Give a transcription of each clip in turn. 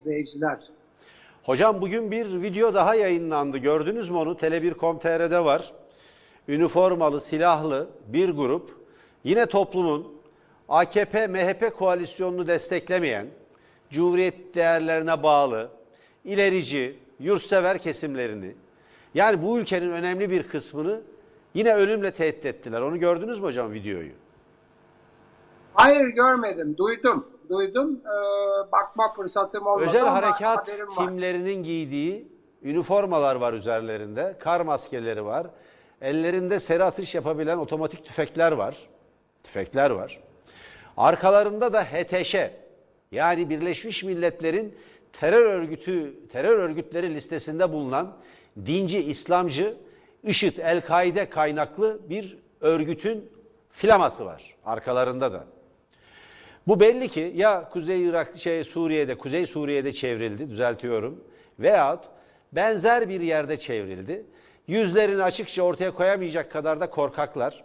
izleyiciler. Hocam bugün bir video daha yayınlandı. Gördünüz mü onu? Tele1.com.tr'de var. Üniformalı, silahlı bir grup yine toplumun AKP, MHP koalisyonunu desteklemeyen, Cumhuriyet değerlerine bağlı, ilerici, yurtsever kesimlerini yani bu ülkenin önemli bir kısmını yine ölümle tehdit ettiler. Onu gördünüz mü hocam videoyu? Hayır görmedim, duydum. Duydum, ee, bakma fırsatım olmadı Özel harekat var. timlerinin giydiği üniformalar var üzerlerinde. Kar maskeleri var. Ellerinde seri atış yapabilen otomatik tüfekler var. Tüfekler var. Arkalarında da HTŞ yani Birleşmiş Milletler'in terör örgütü terör örgütleri listesinde bulunan dinci, İslamcı, IŞİD, El-Kaide kaynaklı bir örgütün filaması var arkalarında da. Bu belli ki ya Kuzey Irak şey Suriye'de, Kuzey Suriye'de çevrildi, düzeltiyorum. Veyahut benzer bir yerde çevrildi. Yüzlerini açıkça ortaya koyamayacak kadar da korkaklar.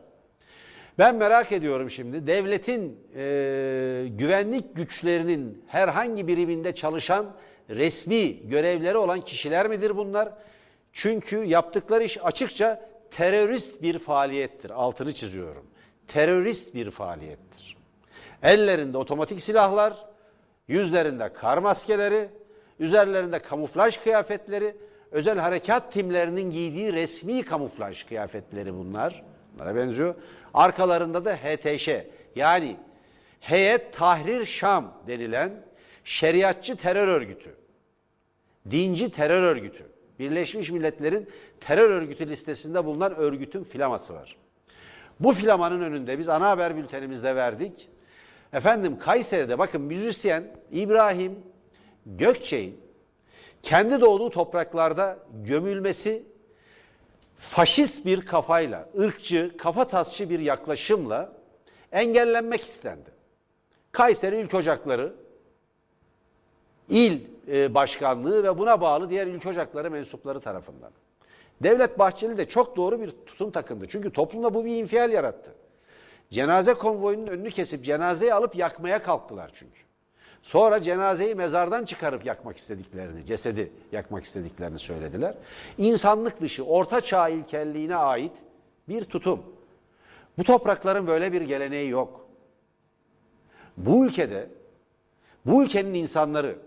Ben merak ediyorum şimdi devletin e, güvenlik güçlerinin herhangi biriminde çalışan resmi görevleri olan kişiler midir bunlar? Çünkü yaptıkları iş açıkça terörist bir faaliyettir. Altını çiziyorum. Terörist bir faaliyettir. Ellerinde otomatik silahlar, yüzlerinde kar maskeleri, üzerlerinde kamuflaj kıyafetleri, özel harekat timlerinin giydiği resmi kamuflaj kıyafetleri bunlar. Bunlara benziyor. Arkalarında da HTŞ yani Heyet Tahrir Şam denilen şeriatçı terör örgütü. Dinci terör örgütü. Birleşmiş Milletler'in terör örgütü listesinde bulunan örgütün filaması var. Bu filamanın önünde biz ana haber bültenimizde verdik. Efendim Kayseri'de bakın müzisyen İbrahim Gökçe'nin kendi doğduğu topraklarda gömülmesi faşist bir kafayla, ırkçı, kafa tasçı bir yaklaşımla engellenmek istendi. Kayseri İlk Ocakları il e, başkanlığı ve buna bağlı diğer ilk ocakları mensupları tarafından. Devlet Bahçeli de çok doğru bir tutum takındı. Çünkü toplumda bu bir infial yarattı. Cenaze konvoyunun önünü kesip cenazeyi alıp yakmaya kalktılar çünkü. Sonra cenazeyi mezardan çıkarıp yakmak istediklerini, cesedi yakmak istediklerini söylediler. İnsanlık dışı, orta çağ ilkelliğine ait bir tutum. Bu toprakların böyle bir geleneği yok. Bu ülkede, bu ülkenin insanları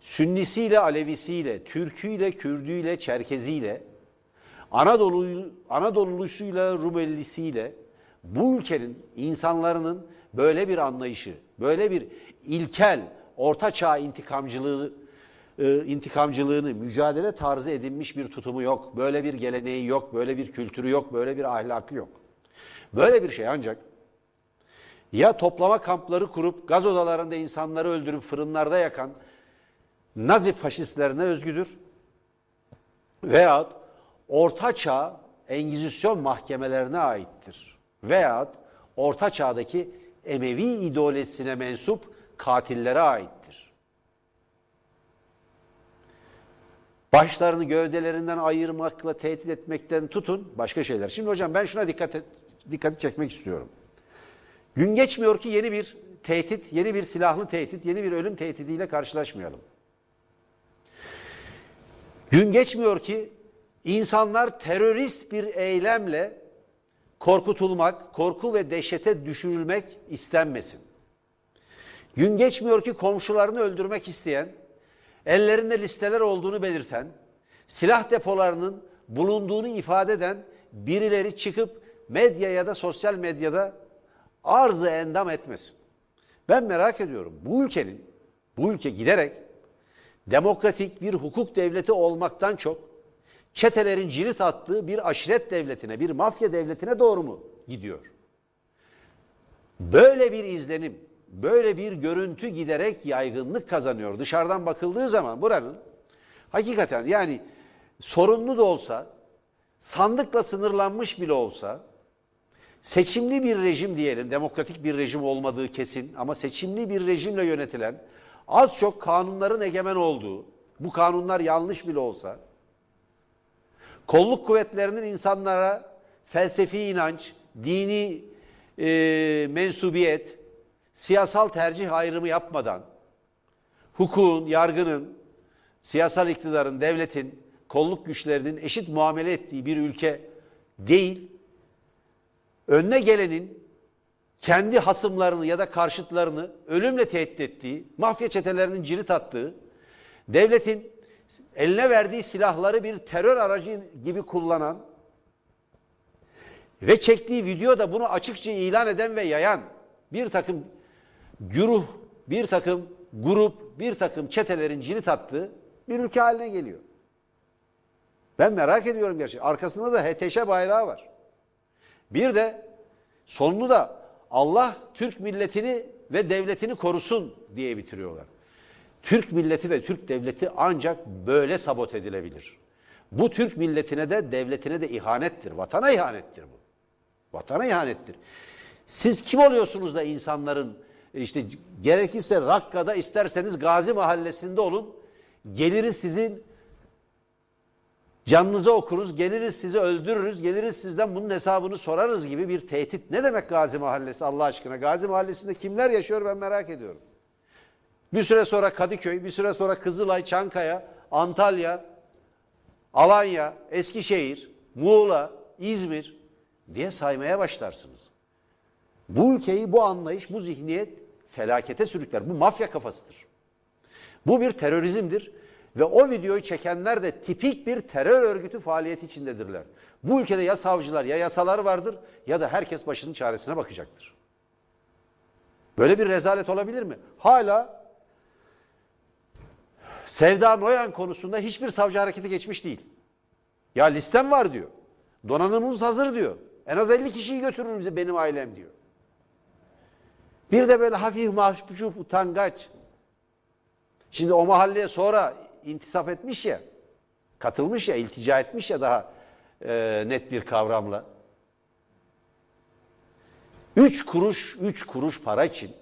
Sünnisiyle, Alevisiyle, Türküyle, Kürdüyle, Çerkeziyle, Anadolu Anadolulusuyla, Rumelisiyle bu ülkenin insanlarının böyle bir anlayışı, böyle bir ilkel orta çağ intikamcılığı e, intikamcılığını mücadele tarzı edinmiş bir tutumu yok. Böyle bir geleneği yok, böyle bir kültürü yok, böyle bir ahlakı yok. Böyle bir şey ancak ya toplama kampları kurup gaz odalarında insanları öldürüp fırınlarda yakan Nazi faşistlerine özgüdür. Veyahut Orta Çağ Engizisyon mahkemelerine aittir. Veyahut Orta Çağ'daki Emevi ideolojisine mensup katillere aittir. Başlarını gövdelerinden ayırmakla tehdit etmekten tutun başka şeyler. Şimdi hocam ben şuna dikkat et, dikkati çekmek istiyorum. Gün geçmiyor ki yeni bir tehdit, yeni bir silahlı tehdit, yeni bir ölüm tehdidiyle karşılaşmayalım. Gün geçmiyor ki insanlar terörist bir eylemle korkutulmak, korku ve dehşete düşürülmek istenmesin. Gün geçmiyor ki komşularını öldürmek isteyen, ellerinde listeler olduğunu belirten, silah depolarının bulunduğunu ifade eden birileri çıkıp medya ya da sosyal medyada arzı endam etmesin. Ben merak ediyorum bu ülkenin, bu ülke giderek demokratik bir hukuk devleti olmaktan çok çetelerin cirit attığı bir aşiret devletine, bir mafya devletine doğru mu gidiyor? Böyle bir izlenim, böyle bir görüntü giderek yaygınlık kazanıyor. Dışarıdan bakıldığı zaman buranın hakikaten yani sorunlu da olsa, sandıkla sınırlanmış bile olsa, seçimli bir rejim diyelim, demokratik bir rejim olmadığı kesin ama seçimli bir rejimle yönetilen, az çok kanunların egemen olduğu, bu kanunlar yanlış bile olsa, kolluk kuvvetlerinin insanlara felsefi inanç, dini e, mensubiyet, siyasal tercih ayrımı yapmadan, hukukun, yargının, siyasal iktidarın, devletin, kolluk güçlerinin eşit muamele ettiği bir ülke değil, önüne gelenin kendi hasımlarını ya da karşıtlarını ölümle tehdit ettiği, mafya çetelerinin cirit attığı, devletin eline verdiği silahları bir terör aracı gibi kullanan ve çektiği videoda bunu açıkça ilan eden ve yayan bir takım güruh, bir takım grup, bir takım çetelerin cirit attığı bir ülke haline geliyor. Ben merak ediyorum gerçekten. Arkasında da HTŞ bayrağı var. Bir de sonunu da Allah Türk milletini ve devletini korusun diye bitiriyorlar. Türk milleti ve Türk devleti ancak böyle sabot edilebilir. Bu Türk milletine de devletine de ihanettir. Vatana ihanettir bu. Vatana ihanettir. Siz kim oluyorsunuz da insanların işte gerekirse Rakka'da isterseniz Gazi Mahallesi'nde olun. Geliriz sizin canınızı okuruz, geliriz sizi öldürürüz, geliriz sizden bunun hesabını sorarız gibi bir tehdit. Ne demek Gazi Mahallesi Allah aşkına? Gazi Mahallesi'nde kimler yaşıyor ben merak ediyorum. Bir süre sonra Kadıköy, bir süre sonra Kızılay, Çankaya, Antalya, Alanya, Eskişehir, Muğla, İzmir diye saymaya başlarsınız. Bu ülkeyi bu anlayış, bu zihniyet felakete sürükler. Bu mafya kafasıdır. Bu bir terörizmdir ve o videoyu çekenler de tipik bir terör örgütü faaliyeti içindedirler. Bu ülkede ya savcılar ya yasalar vardır ya da herkes başının çaresine bakacaktır. Böyle bir rezalet olabilir mi? Hala Sevda Noyan konusunda hiçbir savcı harekete geçmiş değil. Ya listem var diyor. Donanımımız hazır diyor. En az 50 kişiyi götürür bize benim ailem diyor. Bir de böyle hafif mahcup, utangaç. Şimdi o mahalleye sonra intisap etmiş ya, katılmış ya, iltica etmiş ya daha e, net bir kavramla. Üç kuruş, üç kuruş para için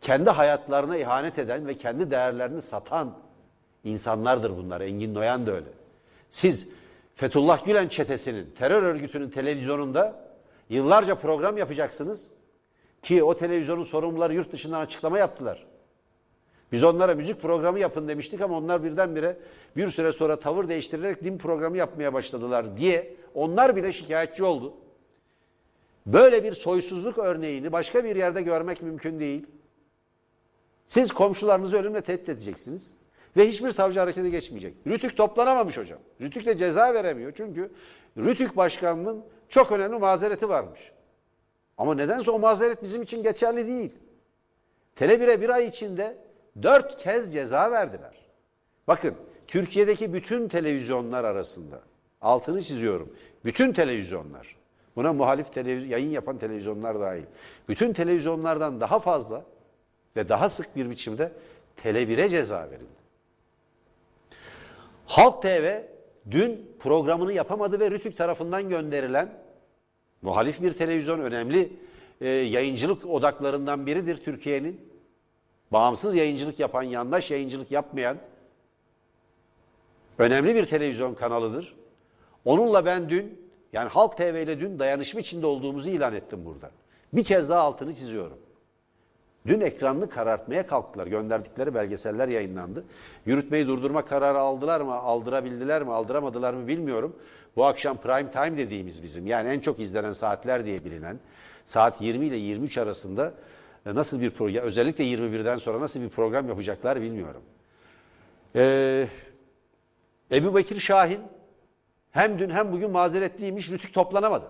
kendi hayatlarına ihanet eden ve kendi değerlerini satan insanlardır bunlar. Engin Noyan da öyle. Siz Fethullah Gülen çetesinin, terör örgütünün televizyonunda yıllarca program yapacaksınız. Ki o televizyonun sorumluları yurt dışından açıklama yaptılar. Biz onlara müzik programı yapın demiştik ama onlar birdenbire bir süre sonra tavır değiştirerek din programı yapmaya başladılar diye onlar bile şikayetçi oldu. Böyle bir soysuzluk örneğini başka bir yerde görmek mümkün değil. Siz komşularınızı ölümle tehdit edeceksiniz ve hiçbir savcı harekete geçmeyecek. Rütük toplanamamış hocam. Rütük de ceza veremiyor çünkü Rütük başkanının çok önemli mazereti varmış. Ama nedense o mazeret bizim için geçerli değil. Tele1'e bir ay içinde dört kez ceza verdiler. Bakın Türkiye'deki bütün televizyonlar arasında altını çiziyorum. Bütün televizyonlar buna muhalif televiz yayın yapan televizyonlar dahil. Bütün televizyonlardan daha fazla ve daha sık bir biçimde Tele1'e ceza verildi. Halk TV dün programını yapamadı ve Rütük tarafından gönderilen muhalif bir televizyon önemli e, yayıncılık odaklarından biridir Türkiye'nin. Bağımsız yayıncılık yapan, yandaş yayıncılık yapmayan önemli bir televizyon kanalıdır. Onunla ben dün yani Halk TV ile dün dayanışma içinde olduğumuzu ilan ettim burada. Bir kez daha altını çiziyorum. Dün ekranını karartmaya kalktılar. Gönderdikleri belgeseller yayınlandı. Yürütmeyi durdurma kararı aldılar mı, aldırabildiler mi, aldıramadılar mı bilmiyorum. Bu akşam prime time dediğimiz bizim yani en çok izlenen saatler diye bilinen saat 20 ile 23 arasında e, nasıl bir program, özellikle 21'den sonra nasıl bir program yapacaklar bilmiyorum. Ee, Ebu Bekir Şahin hem dün hem bugün mazeretliymiş, rütük toplanamadı.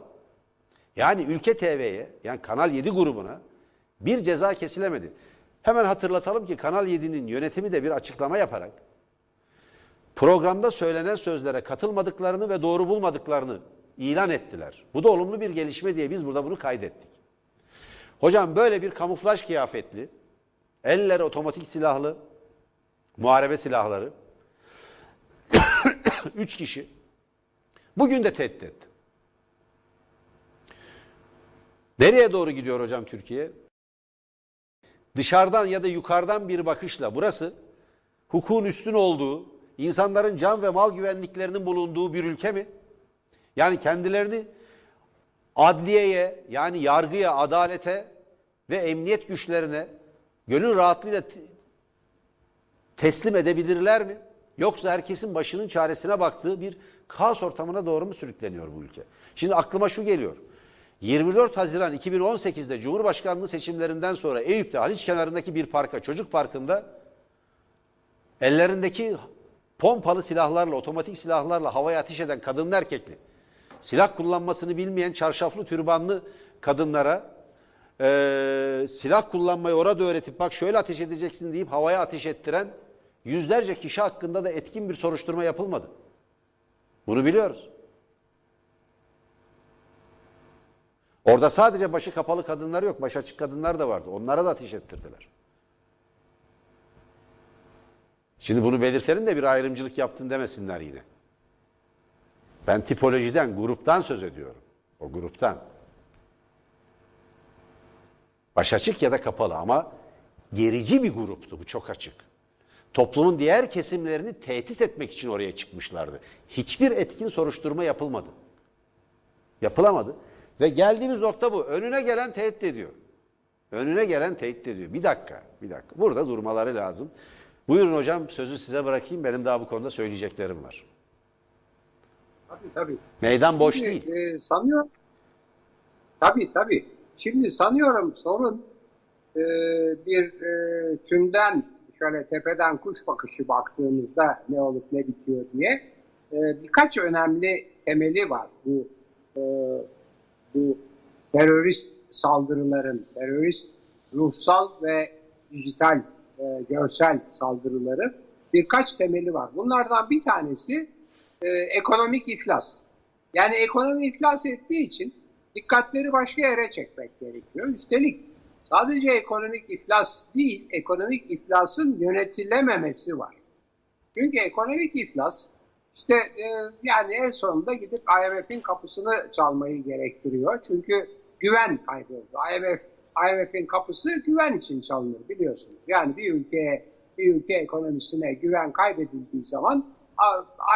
Yani Ülke TV'ye, yani Kanal 7 grubuna bir ceza kesilemedi. Hemen hatırlatalım ki Kanal 7'nin yönetimi de bir açıklama yaparak programda söylenen sözlere katılmadıklarını ve doğru bulmadıklarını ilan ettiler. Bu da olumlu bir gelişme diye biz burada bunu kaydettik. Hocam böyle bir kamuflaj kıyafetli, eller otomatik silahlı, muharebe silahları, üç kişi bugün de tehdit etti. Nereye doğru gidiyor hocam Türkiye? Dışarıdan ya da yukarıdan bir bakışla burası hukukun üstün olduğu, insanların can ve mal güvenliklerinin bulunduğu bir ülke mi? Yani kendilerini adliyeye yani yargıya, adalete ve emniyet güçlerine gönül rahatlığıyla teslim edebilirler mi? Yoksa herkesin başının çaresine baktığı bir kaos ortamına doğru mu sürükleniyor bu ülke? Şimdi aklıma şu geliyor. 24 Haziran 2018'de Cumhurbaşkanlığı seçimlerinden sonra Eyüp'te Haliç kenarındaki bir parka, çocuk parkında ellerindeki pompalı silahlarla, otomatik silahlarla havaya ateş eden kadınlı erkekli, silah kullanmasını bilmeyen çarşaflı türbanlı kadınlara eee, silah kullanmayı orada öğretip bak şöyle ateş edeceksin deyip havaya ateş ettiren yüzlerce kişi hakkında da etkin bir soruşturma yapılmadı. Bunu biliyoruz. Orada sadece başı kapalı kadınlar yok, baş açık kadınlar da vardı. Onlara da ateş ettirdiler. Şimdi bunu belirtelim de bir ayrımcılık yaptın demesinler yine. Ben tipolojiden, gruptan söz ediyorum. O gruptan. Baş açık ya da kapalı ama gerici bir gruptu bu çok açık. Toplumun diğer kesimlerini tehdit etmek için oraya çıkmışlardı. Hiçbir etkin soruşturma yapılmadı. Yapılamadı. Ve geldiğimiz nokta bu. Önüne gelen tehdit ediyor. Önüne gelen tehdit ediyor. Bir dakika, bir dakika. Burada durmaları lazım. Buyurun hocam sözü size bırakayım. Benim daha bu konuda söyleyeceklerim var. Tabii tabii. Meydan boş Şimdi, değil. e, sanıyorum. Tabii tabii. Şimdi sanıyorum sorun e, bir e, tümden şöyle tepeden kuş bakışı baktığımızda ne olup ne bitiyor diye e, birkaç önemli temeli var bu e, bu terörist saldırıların, terörist ruhsal ve dijital e, görsel saldırıları birkaç temeli var. Bunlardan bir tanesi e, ekonomik iflas. Yani ekonomi iflas ettiği için dikkatleri başka yere çekmek gerekiyor. Üstelik sadece ekonomik iflas değil, ekonomik iflasın yönetilememesi var. Çünkü ekonomik iflas işte e, yani en sonunda gidip IMF'in kapısını çalmayı gerektiriyor. Çünkü güven kayboldu. IMF IMF'in kapısı güven için çalınır biliyorsunuz. Yani bir ülkeye, bir ülke ekonomisine güven kaybedildiği zaman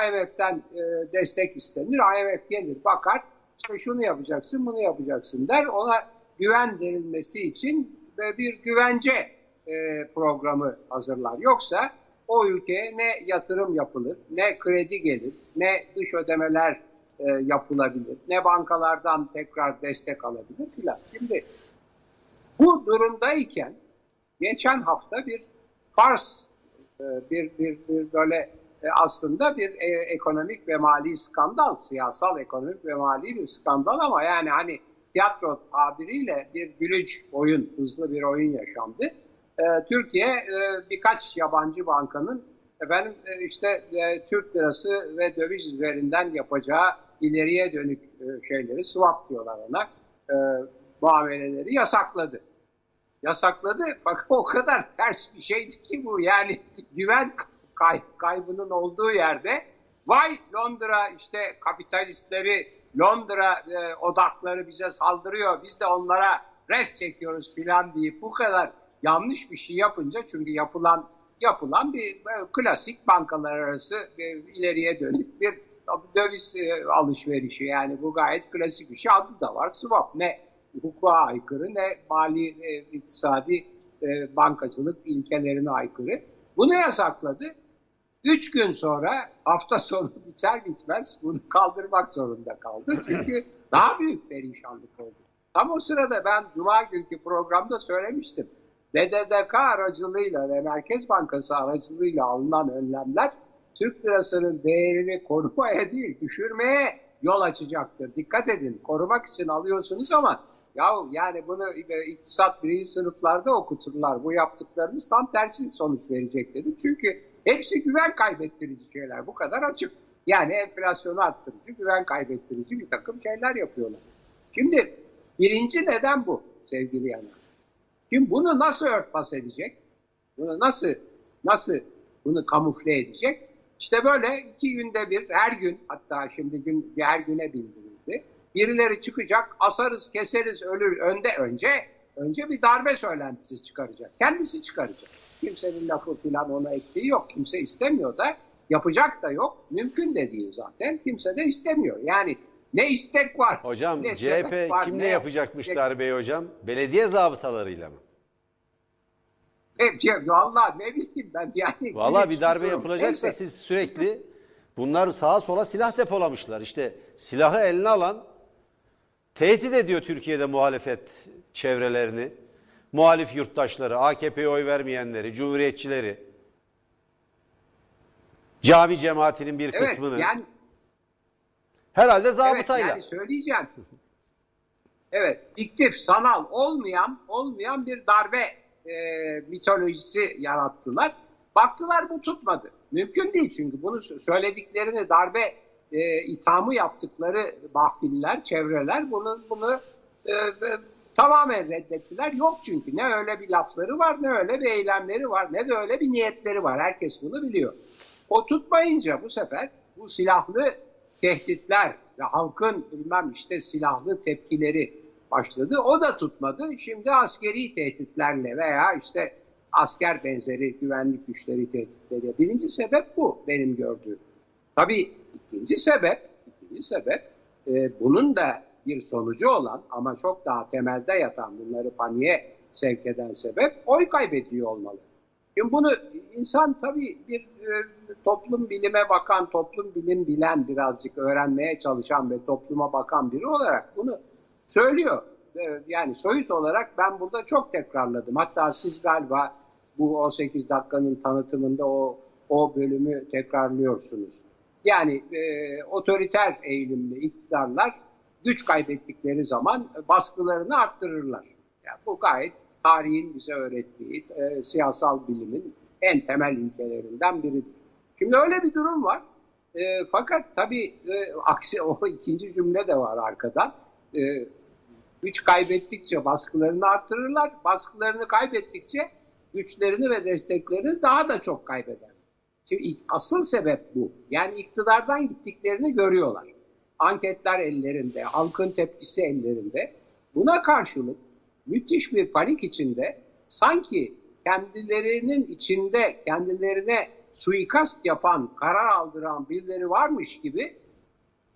IMF'den e, destek istenir. IMF gelir bakar işte şunu yapacaksın bunu yapacaksın der. Ona güven verilmesi için bir güvence e, programı hazırlar. Yoksa o ülkeye ne yatırım yapılır, ne kredi gelir, ne dış ödemeler e, yapılabilir, ne bankalardan tekrar destek alabilir filan. Şimdi bu durumdayken geçen hafta bir Fars, e, bir, bir, bir böyle e, aslında bir e, ekonomik ve mali skandal, siyasal ekonomik ve mali bir skandal ama yani hani tiyatro tabiriyle bir gülünç oyun, hızlı bir oyun yaşandı. E, Türkiye e, birkaç yabancı bankanın efendim e, işte e, Türk lirası ve döviz üzerinden yapacağı ileriye dönük e, şeyleri swap diyorlar ona e, muameleleri yasakladı. Yasakladı. Bak o kadar ters bir şeydi ki bu yani güven kay, kaybının olduğu yerde vay Londra işte kapitalistleri Londra e, odakları bize saldırıyor biz de onlara res çekiyoruz filan deyip bu kadar yanlış bir şey yapınca çünkü yapılan yapılan bir e, klasik bankalar arası ileriye dönük bir döviz e, alışverişi yani bu gayet klasik bir şey adı da var swap ne hukuka aykırı ne mali e, iktisadi e, bankacılık ilkelerine aykırı bunu yasakladı Üç gün sonra hafta sonu biter bitmez bunu kaldırmak zorunda kaldı. Çünkü daha büyük perişanlık oldu. Tam o sırada ben Cuma günkü programda söylemiştim. BDDK aracılığıyla ve Merkez Bankası aracılığıyla alınan önlemler Türk lirasının değerini korumaya değil düşürmeye yol açacaktır. Dikkat edin korumak için alıyorsunuz ama ya yani bunu iktisat birinci sınıflarda okuturlar. Bu yaptıklarınız tam tersi sonuç verecek dedi. Çünkü hepsi güven kaybettirici şeyler. Bu kadar açık. Yani enflasyonu arttırıcı, güven kaybettirici bir takım şeyler yapıyorlar. Şimdi birinci neden bu sevgili yana. Şimdi bunu nasıl örtbas edecek? Bunu nasıl nasıl bunu kamufle edecek? İşte böyle iki günde bir, her gün hatta şimdi gün her güne bildirildi. Birileri çıkacak, asarız, keseriz, ölür. Önde önce önce bir darbe söylentisi çıkaracak. Kendisi çıkaracak. Kimsenin lafı falan ona ettiği yok. Kimse istemiyor da yapacak da yok. Mümkün de değil zaten. Kimse de istemiyor. Yani ne istek var. Hocam ne CHP var, kimle ne yapacakmış yapacak- darbeyi hocam? Belediye zabıtalarıyla mı? Hep şey, valla ne bileyim ben yani. Valla bir darbe yapılacaksa Neyse. siz sürekli bunlar sağa sola silah depolamışlar. İşte silahı eline alan tehdit ediyor Türkiye'de muhalefet çevrelerini. Muhalif yurttaşları, AKP'ye oy vermeyenleri, cumhuriyetçileri. Cami cemaatinin bir Evet kısmını. yani Herhalde Evet zabıtayla. yani söyleyeceğim. Evet fiktif, sanal olmayan olmayan bir darbe e, mitolojisi yarattılar. Baktılar bu tutmadı. Mümkün değil çünkü bunu sö- söylediklerini darbe e, ithamı yaptıkları mahfiller, çevreler bunu bunu e, e, tamamen reddettiler. Yok çünkü ne öyle bir lafları var ne öyle bir eylemleri var ne de öyle bir niyetleri var. Herkes bunu biliyor. O tutmayınca bu sefer bu silahlı tehditler ve halkın bilmem işte silahlı tepkileri başladı. O da tutmadı. Şimdi askeri tehditlerle veya işte asker benzeri güvenlik güçleri tehditleriyle. Birinci sebep bu benim gördüğüm. Tabii ikinci sebep, ikinci sebep e, bunun da bir sonucu olan ama çok daha temelde yatan bunları paniğe sevk eden sebep oy kaybediyor olmalı. Şimdi bunu insan tabii bir e, toplum bilime bakan, toplum bilim bilen birazcık öğrenmeye çalışan ve topluma bakan biri olarak bunu söylüyor. E, yani soyut olarak ben burada çok tekrarladım. Hatta siz galiba bu 18 dakikanın tanıtımında o o bölümü tekrarlıyorsunuz. Yani e, otoriter eğilimli iktidarlar güç kaybettikleri zaman baskılarını arttırırlar. Yani bu gayet tarihin bize öğrettiği e, siyasal bilimin en temel ilkelerinden biridir. Şimdi öyle bir durum var. E, fakat tabii e, aksi o ikinci cümle de var arkadan. E, güç kaybettikçe baskılarını artırırlar. Baskılarını kaybettikçe güçlerini ve desteklerini daha da çok kaybeder. Şimdi asıl sebep bu. Yani iktidardan gittiklerini görüyorlar. Anketler ellerinde, halkın tepkisi ellerinde. Buna karşılık müthiş bir panik içinde sanki kendilerinin içinde kendilerine suikast yapan, karar aldıran birileri varmış gibi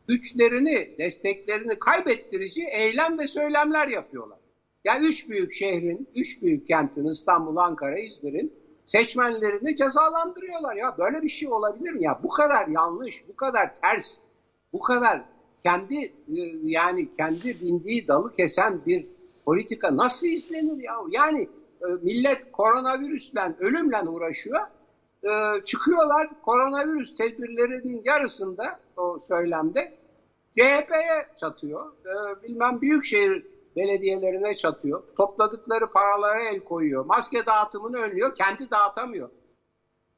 güçlerini, desteklerini kaybettirici eylem ve söylemler yapıyorlar. Ya üç büyük şehrin, üç büyük kentin İstanbul, Ankara, İzmir'in seçmenlerini cezalandırıyorlar ya. Böyle bir şey olabilir mi ya? Bu kadar yanlış, bu kadar ters, bu kadar kendi e, yani kendi bindiği dalı kesen bir politika nasıl izlenir ya? Yani e, millet koronavirüsle, ölümle uğraşıyor. E, çıkıyorlar koronavirüs tedbirlerinin yarısında o söylemde CHP'ye çatıyor. E, bilmem büyükşehir belediyelerine çatıyor. Topladıkları paralara el koyuyor. Maske dağıtımını önlüyor. Kendi dağıtamıyor.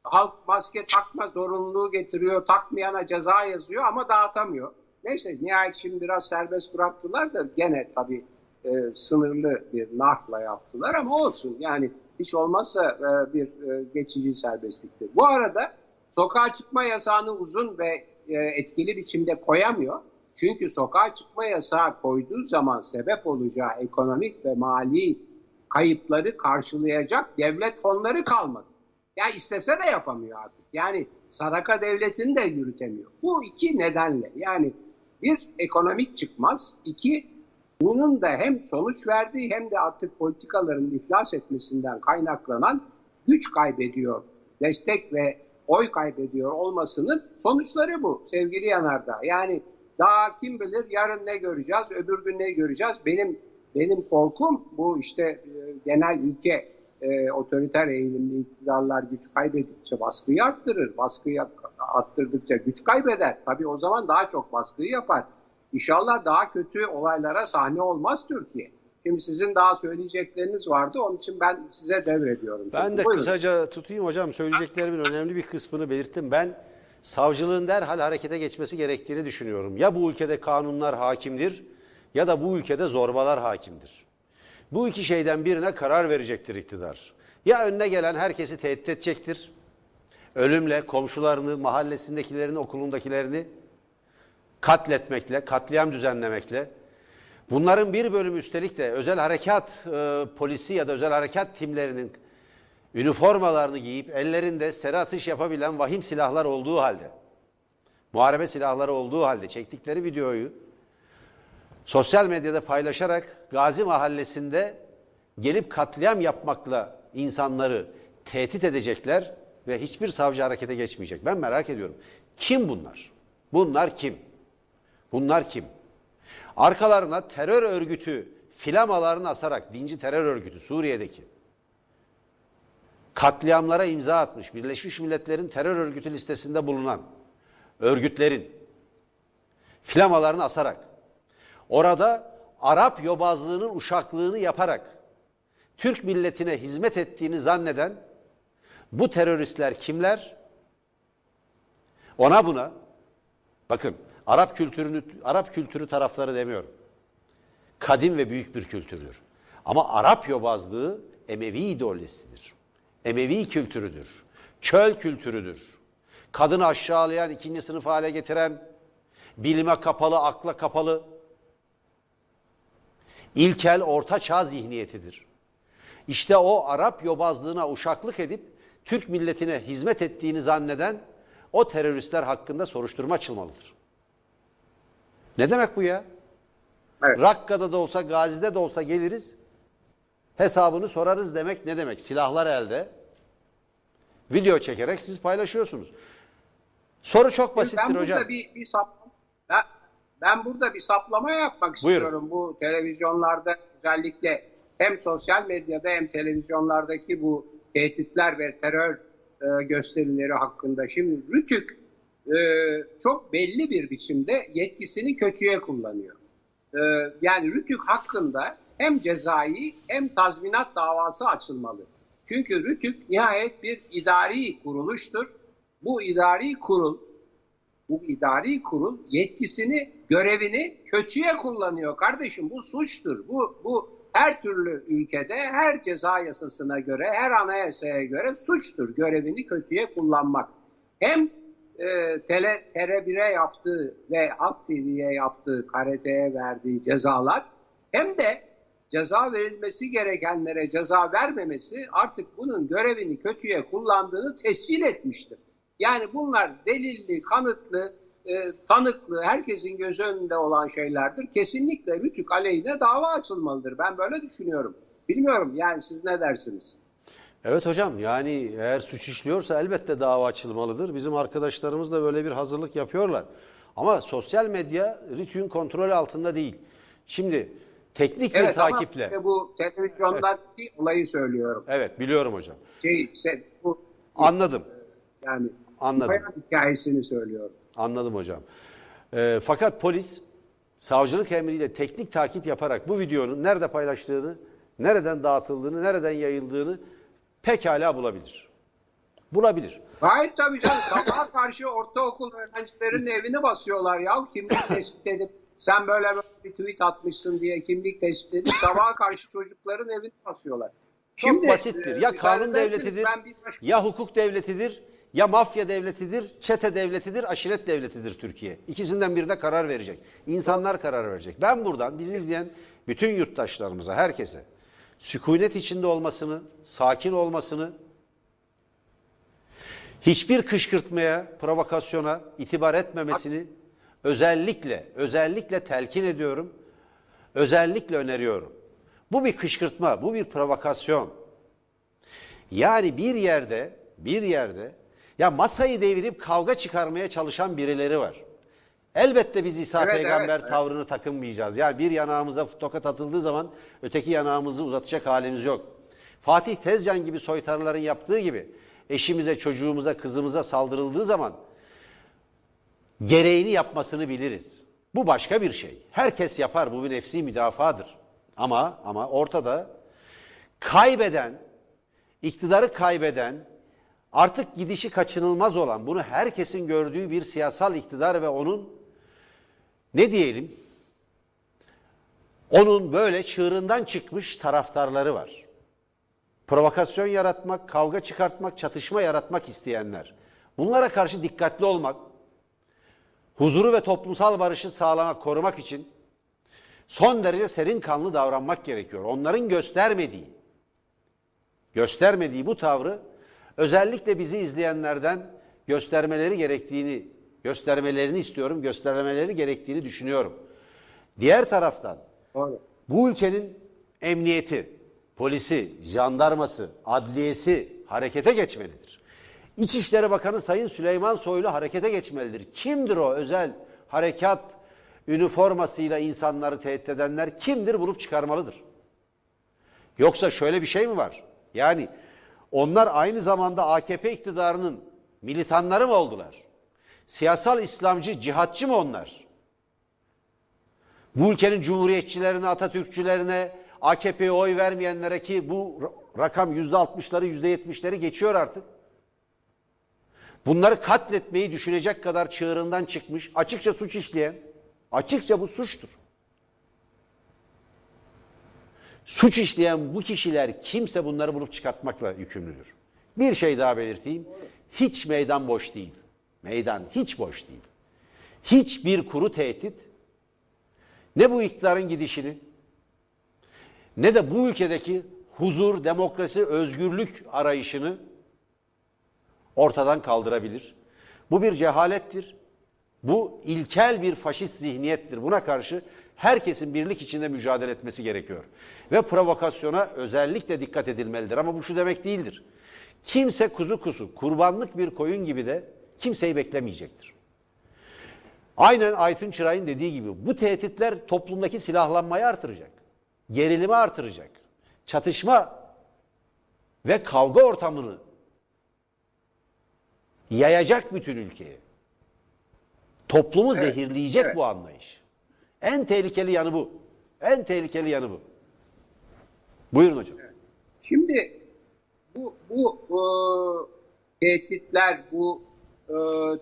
Halk maske takma zorunluluğu getiriyor. Takmayana ceza yazıyor ama dağıtamıyor. Neyse nihayet şimdi biraz serbest bıraktılar da gene tabii e, sınırlı bir narkla yaptılar ama olsun. Yani hiç olmazsa e, bir e, geçici serbestliktir. Bu arada sokağa çıkma yasağını uzun ve e, etkili biçimde koyamıyor. Çünkü sokağa çıkma yasağı koyduğu zaman sebep olacağı ekonomik ve mali kayıpları karşılayacak devlet fonları kalmadı. Ya istese de yapamıyor artık. Yani sadaka devletini de yürütemiyor. Bu iki nedenle yani bir ekonomik çıkmaz, iki bunun da hem sonuç verdiği hem de artık politikaların iflas etmesinden kaynaklanan güç kaybediyor, destek ve oy kaybediyor olmasının sonuçları bu sevgili Yanardağ. Yani daha kim bilir yarın ne göreceğiz, öbür gün ne göreceğiz. Benim benim korkum bu işte e, genel ilke e, otoriter eğilimli iktidarlar güç kaybedikçe baskıyı arttırır. Baskıyı arttırdıkça güç kaybeder. Tabii o zaman daha çok baskıyı yapar. İnşallah daha kötü olaylara sahne olmaz Türkiye. Şimdi sizin daha söyleyecekleriniz vardı. Onun için ben size devrediyorum. Ben de Buyurun. kısaca tutayım hocam. Söyleyeceklerimin önemli bir kısmını belirttim. Ben savcılığın derhal harekete geçmesi gerektiğini düşünüyorum. Ya bu ülkede kanunlar hakimdir ya da bu ülkede zorbalar hakimdir. Bu iki şeyden birine karar verecektir iktidar. Ya önüne gelen herkesi tehdit edecektir. Ölümle, komşularını, mahallesindekilerini, okulundakilerini katletmekle, katliam düzenlemekle. Bunların bir bölümü üstelik de özel harekat e, polisi ya da özel harekat timlerinin üniformalarını giyip ellerinde seri atış yapabilen vahim silahlar olduğu halde, muharebe silahları olduğu halde çektikleri videoyu sosyal medyada paylaşarak Gazi Mahallesi'nde gelip katliam yapmakla insanları tehdit edecekler ve hiçbir savcı harekete geçmeyecek. Ben merak ediyorum. Kim bunlar? Bunlar kim? Bunlar kim? Arkalarına terör örgütü filamalarını asarak, dinci terör örgütü Suriye'deki katliamlara imza atmış, Birleşmiş Milletler'in terör örgütü listesinde bulunan örgütlerin flamalarını asarak, orada Arap yobazlığının uşaklığını yaparak Türk milletine hizmet ettiğini zanneden bu teröristler kimler? Ona buna bakın Arap kültürünü Arap kültürü tarafları demiyorum. Kadim ve büyük bir kültürdür. Ama Arap yobazlığı Emevi ideolojisidir. Emevi kültürüdür. Çöl kültürüdür. Kadını aşağılayan, ikinci sınıf hale getiren, bilime kapalı, akla kapalı, ilkel orta çağ zihniyetidir. İşte o Arap yobazlığına uşaklık edip Türk milletine hizmet ettiğini zanneden o teröristler hakkında soruşturma açılmalıdır. Ne demek bu ya? Evet. Rakka'da da olsa, Gazi'de de olsa geliriz, hesabını sorarız demek ne demek? Silahlar elde, video çekerek siz paylaşıyorsunuz. Soru çok basittir ben hocam. Bir, bir ben, ben burada bir saplama yapmak Buyurun. istiyorum. Bu televizyonlarda özellikle hem sosyal medyada hem televizyonlardaki bu tehditler ve terör e, gösterileri hakkında. Şimdi Rütük e, çok belli bir biçimde yetkisini kötüye kullanıyor. E, yani Rütük hakkında hem cezai hem tazminat davası açılmalı. Çünkü Rütük nihayet bir idari kuruluştur. Bu idari kurul bu idari kurul yetkisini, görevini kötüye kullanıyor kardeşim. Bu suçtur. Bu bu her türlü ülkede her ceza yasasına göre, her anayasaya göre suçtur. Görevini kötüye kullanmak. Hem e, tele, TR1'e yaptığı ve Halk TV'ye yaptığı, KRT'ye verdiği cezalar hem de ceza verilmesi gerekenlere ceza vermemesi artık bunun görevini kötüye kullandığını tescil etmiştir. Yani bunlar delilli, kanıtlı, e, tanıklı, herkesin göz önünde olan şeylerdir. Kesinlikle Rütük aleyhine dava açılmalıdır. Ben böyle düşünüyorum. Bilmiyorum yani siz ne dersiniz? Evet hocam yani eğer suç işliyorsa elbette dava açılmalıdır. Bizim arkadaşlarımız da böyle bir hazırlık yapıyorlar. Ama sosyal medya RTÜK'ün kontrolü altında değil. Şimdi teknik bir Evet ama takiple. işte bu televizyondaki olayı söylüyorum. Evet biliyorum hocam. Şey, se- bu, Anladım. yani Anladım. hikayesini söylüyorum. Anladım hocam. Ee, fakat polis savcılık emriyle teknik takip yaparak bu videonun nerede paylaştığını, nereden dağıtıldığını, nereden yayıldığını pekala bulabilir. Bulabilir. Gayet tabii canım. Sabaha karşı ortaokul öğrencilerinin evini basıyorlar ya. Kimlik tespit edip sen böyle böyle bir tweet atmışsın diye kimlik tespit edip sabaha karşı çocukların evini basıyorlar. Çok basittir. e, Ya müsaade kanun devletidir, başka- ya hukuk devletidir, ya mafya devletidir, çete devletidir, aşiret devletidir Türkiye. İkisinden birine karar verecek. İnsanlar karar verecek. Ben buradan bizi izleyen bütün yurttaşlarımıza, herkese sükunet içinde olmasını, sakin olmasını, hiçbir kışkırtmaya, provokasyona itibar etmemesini özellikle, özellikle telkin ediyorum. Özellikle öneriyorum. Bu bir kışkırtma, bu bir provokasyon. Yani bir yerde, bir yerde ya masayı devirip kavga çıkarmaya çalışan birileri var. Elbette biz İsa Evet, peygamber evet, tavrını takınmayacağız. Yani bir yanağımıza tokat atıldığı zaman öteki yanağımızı uzatacak halimiz yok. Fatih Tezcan gibi soytarıların yaptığı gibi eşimize, çocuğumuza, kızımıza saldırıldığı zaman gereğini yapmasını biliriz. Bu başka bir şey. Herkes yapar. Bu bir nefsi müdafadır. Ama ama ortada kaybeden, iktidarı kaybeden, artık gidişi kaçınılmaz olan, bunu herkesin gördüğü bir siyasal iktidar ve onun ne diyelim? Onun böyle çığırından çıkmış taraftarları var. Provokasyon yaratmak, kavga çıkartmak, çatışma yaratmak isteyenler. Bunlara karşı dikkatli olmak, huzuru ve toplumsal barışı sağlamak, korumak için son derece serin kanlı davranmak gerekiyor. Onların göstermediği, göstermediği bu tavrı özellikle bizi izleyenlerden göstermeleri gerektiğini, göstermelerini istiyorum, göstermeleri gerektiğini düşünüyorum. Diğer taraftan Doğru. bu ülkenin emniyeti, polisi, jandarması, adliyesi harekete geçmelidir. İçişleri Bakanı Sayın Süleyman Soylu harekete geçmelidir. Kimdir o özel harekat üniformasıyla insanları tehdit edenler kimdir bulup çıkarmalıdır. Yoksa şöyle bir şey mi var? Yani onlar aynı zamanda AKP iktidarının militanları mı oldular? Siyasal İslamcı, cihatçı mı onlar? Bu ülkenin cumhuriyetçilerine, Atatürkçülerine, AKP'ye oy vermeyenlere ki bu rakam yüzde altmışları, yüzde yetmişleri geçiyor artık. Bunları katletmeyi düşünecek kadar çığırından çıkmış, açıkça suç işleyen, açıkça bu suçtur. Suç işleyen bu kişiler kimse bunları bulup çıkartmakla yükümlüdür. Bir şey daha belirteyim. Hiç meydan boş değil. Meydan hiç boş değil. Hiçbir kuru tehdit ne bu iktidarın gidişini ne de bu ülkedeki huzur, demokrasi, özgürlük arayışını ortadan kaldırabilir. Bu bir cehalettir. Bu ilkel bir faşist zihniyettir. Buna karşı herkesin birlik içinde mücadele etmesi gerekiyor. Ve provokasyona özellikle dikkat edilmelidir. Ama bu şu demek değildir. Kimse kuzu kuzu, kurbanlık bir koyun gibi de kimseyi beklemeyecektir. Aynen Aytun Çıray'ın dediği gibi bu tehditler toplumdaki silahlanmayı artıracak. Gerilimi artıracak. Çatışma ve kavga ortamını yayacak bütün ülkeye. Toplumu evet, zehirleyecek evet. bu anlayış. En tehlikeli yanı bu. En tehlikeli yanı bu. Buyurun hocam. Şimdi bu bu e, tehditler, bu e,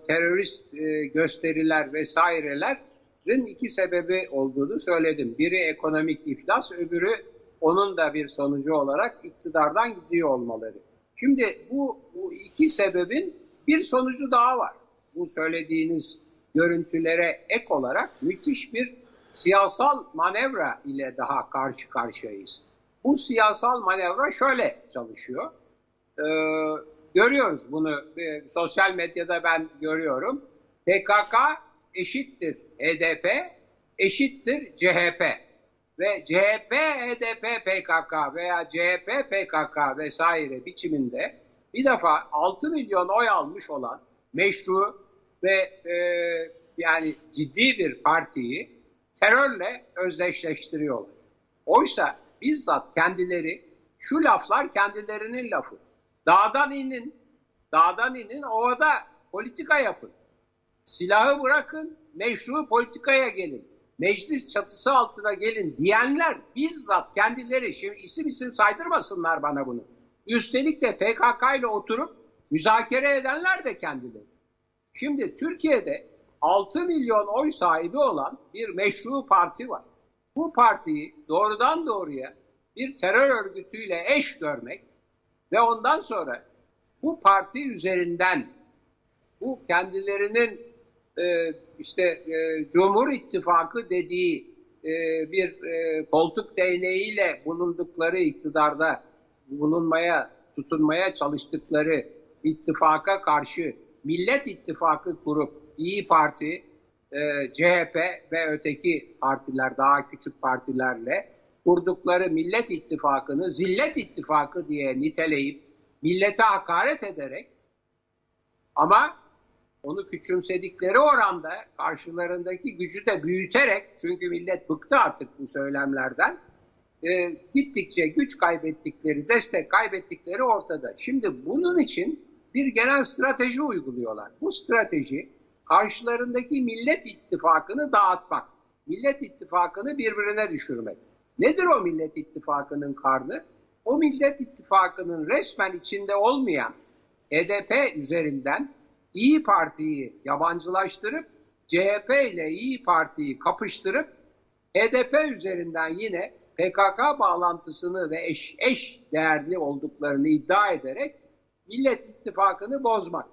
terörist e, gösteriler vesairelerin iki sebebi olduğunu söyledim. Biri ekonomik iflas, öbürü onun da bir sonucu olarak iktidardan gidiyor olmaları. Şimdi bu, bu iki sebebin bir sonucu daha var. Bu söylediğiniz görüntülere ek olarak müthiş bir siyasal manevra ile daha karşı karşıyayız. Bu siyasal manevra şöyle çalışıyor. Ee, görüyoruz bunu e, sosyal medyada ben görüyorum. PKK eşittir HDP, eşittir CHP ve CHP, HDP, PKK veya CHP, PKK vesaire biçiminde bir defa 6 milyon oy almış olan meşru ve e, yani ciddi bir partiyi terörle özdeşleştiriyorlar. Oysa bizzat kendileri şu laflar kendilerinin lafı. Dağdan inin, dağdan inin, ovada politika yapın. Silahı bırakın, meşru politikaya gelin. Meclis çatısı altına gelin diyenler bizzat kendileri, şimdi isim isim saydırmasınlar bana bunu. Üstelik de PKK ile oturup müzakere edenler de kendileri. Şimdi Türkiye'de 6 milyon oy sahibi olan bir meşru parti var. Bu partiyi doğrudan doğruya bir terör örgütüyle eş görmek ve ondan sonra bu parti üzerinden bu kendilerinin e, işte e, Cumhur İttifakı dediği e, bir e, koltuk değneğiyle bulundukları iktidarda bulunmaya, tutunmaya çalıştıkları ittifaka karşı Millet İttifakı kurup İyi Parti, e, CHP ve öteki partiler, daha küçük partilerle kurdukları Millet İttifakı'nı Zillet İttifakı diye niteleyip millete hakaret ederek ama onu küçümsedikleri oranda karşılarındaki gücü de büyüterek çünkü millet bıktı artık bu söylemlerden e, gittikçe güç kaybettikleri, destek kaybettikleri ortada. Şimdi bunun için bir genel strateji uyguluyorlar. Bu strateji karşılarındaki Millet İttifakı'nı dağıtmak, Millet İttifakı'nı birbirine düşürmek. Nedir o Millet İttifakı'nın karnı? O Millet İttifakı'nın resmen içinde olmayan HDP üzerinden İyi Parti'yi yabancılaştırıp CHP ile İyi Parti'yi kapıştırıp HDP üzerinden yine PKK bağlantısını ve eş, eş değerli olduklarını iddia ederek Millet İttifakı'nı bozmak.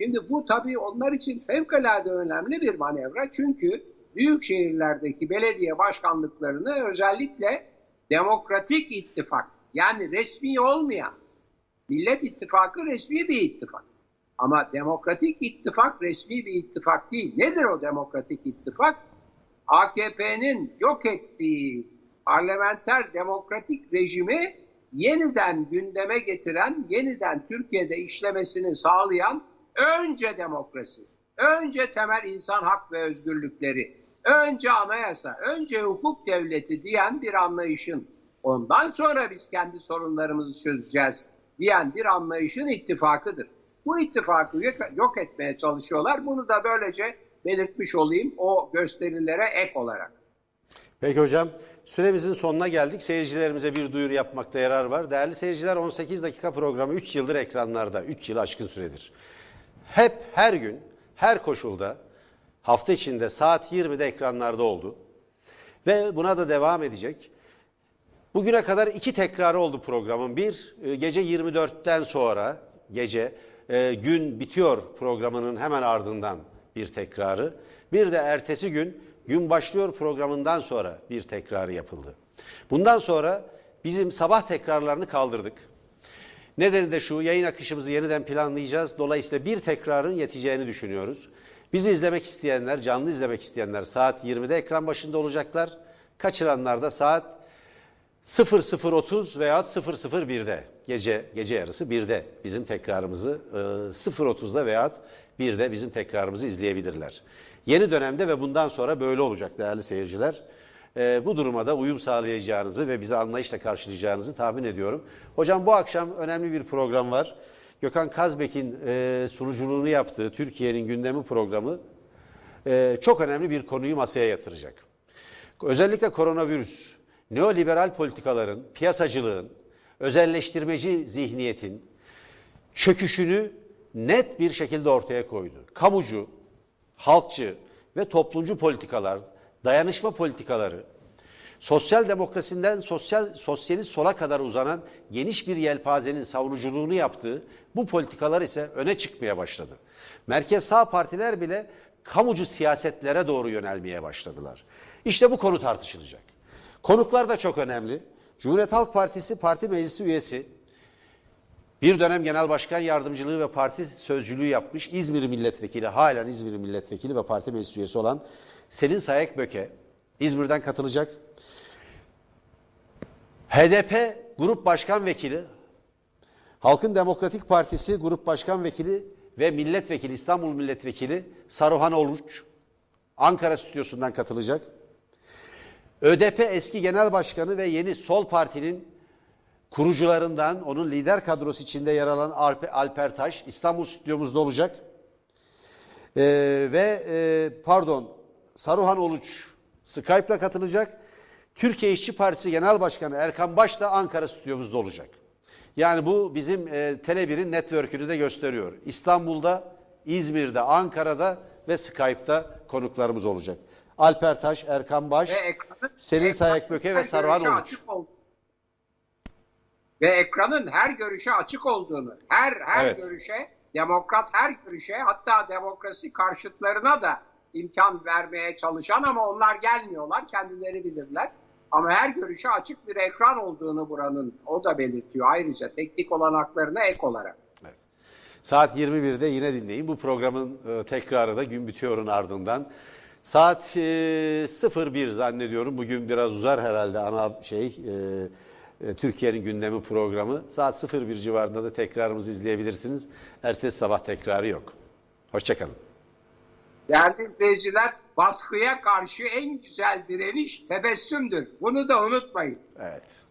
Şimdi bu tabii onlar için fevkalade önemli bir manevra çünkü büyük şehirlerdeki belediye başkanlıklarını özellikle demokratik ittifak yani resmi olmayan Millet İttifakı resmi bir ittifak. Ama demokratik ittifak resmi bir ittifak değil. Nedir o demokratik ittifak? AKP'nin yok ettiği parlamenter demokratik rejimi yeniden gündeme getiren, yeniden Türkiye'de işlemesini sağlayan önce demokrasi, önce temel insan hak ve özgürlükleri, önce anayasa, önce hukuk devleti diyen bir anlayışın, ondan sonra biz kendi sorunlarımızı çözeceğiz diyen bir anlayışın ittifakıdır. Bu ittifakı yok etmeye çalışıyorlar. Bunu da böylece belirtmiş olayım o gösterilere ek olarak. Peki hocam süremizin sonuna geldik. Seyircilerimize bir duyuru yapmakta yarar var. Değerli seyirciler 18 dakika programı 3 yıldır ekranlarda. 3 yıl aşkın süredir. Hep her gün her koşulda hafta içinde saat 20'de ekranlarda oldu. Ve buna da devam edecek. Bugüne kadar iki tekrarı oldu programın. Bir e, gece 24'ten sonra gece e, gün bitiyor programının hemen ardından bir tekrarı. Bir de ertesi gün gün başlıyor programından sonra bir tekrarı yapıldı. Bundan sonra bizim sabah tekrarlarını kaldırdık. Nedeni de şu yayın akışımızı yeniden planlayacağız. Dolayısıyla bir tekrarın yeteceğini düşünüyoruz. Bizi izlemek isteyenler, canlı izlemek isteyenler saat 20'de ekran başında olacaklar. Kaçıranlar da saat 00.30 veya 001'de gece gece yarısı 1'de bizim tekrarımızı 0.30'da veya 1'de bizim tekrarımızı izleyebilirler. Yeni dönemde ve bundan sonra böyle olacak değerli seyirciler. E, bu duruma da uyum sağlayacağınızı ve bizi anlayışla karşılayacağınızı tahmin ediyorum. Hocam bu akşam önemli bir program var. Gökhan Kazbek'in e, sunuculuğunu yaptığı Türkiye'nin gündemi programı e, çok önemli bir konuyu masaya yatıracak. Özellikle koronavirüs, neoliberal politikaların, piyasacılığın, özelleştirmeci zihniyetin çöküşünü net bir şekilde ortaya koydu. Kamucu, halkçı ve toplumcu politikalar, dayanışma politikaları, sosyal demokrasiden sosyal sosyalist sola kadar uzanan geniş bir yelpazenin savunuculuğunu yaptığı bu politikalar ise öne çıkmaya başladı. Merkez sağ partiler bile kamucu siyasetlere doğru yönelmeye başladılar. İşte bu konu tartışılacak. Konuklar da çok önemli. Cumhuriyet Halk Partisi Parti Meclisi üyesi bir dönem genel başkan yardımcılığı ve parti sözcülüğü yapmış İzmir milletvekili, halen İzmir milletvekili ve parti meclis üyesi olan Selin Sayek Böke İzmir'den katılacak. HDP Grup Başkan Vekili, Halkın Demokratik Partisi Grup Başkan Vekili ve Milletvekili, İstanbul Milletvekili Saruhan Oluç Ankara stüdyosundan katılacak. ÖDP eski genel başkanı ve yeni Sol Parti'nin kurucularından, onun lider kadrosu içinde yer alan Alper Taş İstanbul stüdyomuzda olacak. Ee, ve e, pardon Saruhan Oluç Skype'la katılacak. Türkiye İşçi Partisi Genel Başkanı Erkan Baş da Ankara stüdyomuzda olacak. Yani bu bizim e, Tele1'in network'ünü de gösteriyor. İstanbul'da, İzmir'de, Ankara'da ve Skype'da konuklarımız olacak. Alper Taş, Erkan Baş, Selin Sayakböke ve Saruhan Oluç ve ekranın her görüşe açık olduğunu, her her evet. görüşe, demokrat her görüşe hatta demokrasi karşıtlarına da imkan vermeye çalışan ama onlar gelmiyorlar, kendileri bilirler. Ama her görüşe açık bir ekran olduğunu buranın o da belirtiyor ayrıca teknik olanaklarına ek olarak. Evet. Saat 21'de yine dinleyin. Bu programın e, tekrarı da gün bitiyorun ardından. Saat e, 01 zannediyorum. Bugün biraz uzar herhalde ana şey e, e, Türkiye'nin gündemi programı. Saat 01 civarında da tekrarımızı izleyebilirsiniz. Ertesi sabah tekrarı yok. Hoşçakalın. Değerli izleyiciler, baskıya karşı en güzel direniş tebessümdür. Bunu da unutmayın. Evet.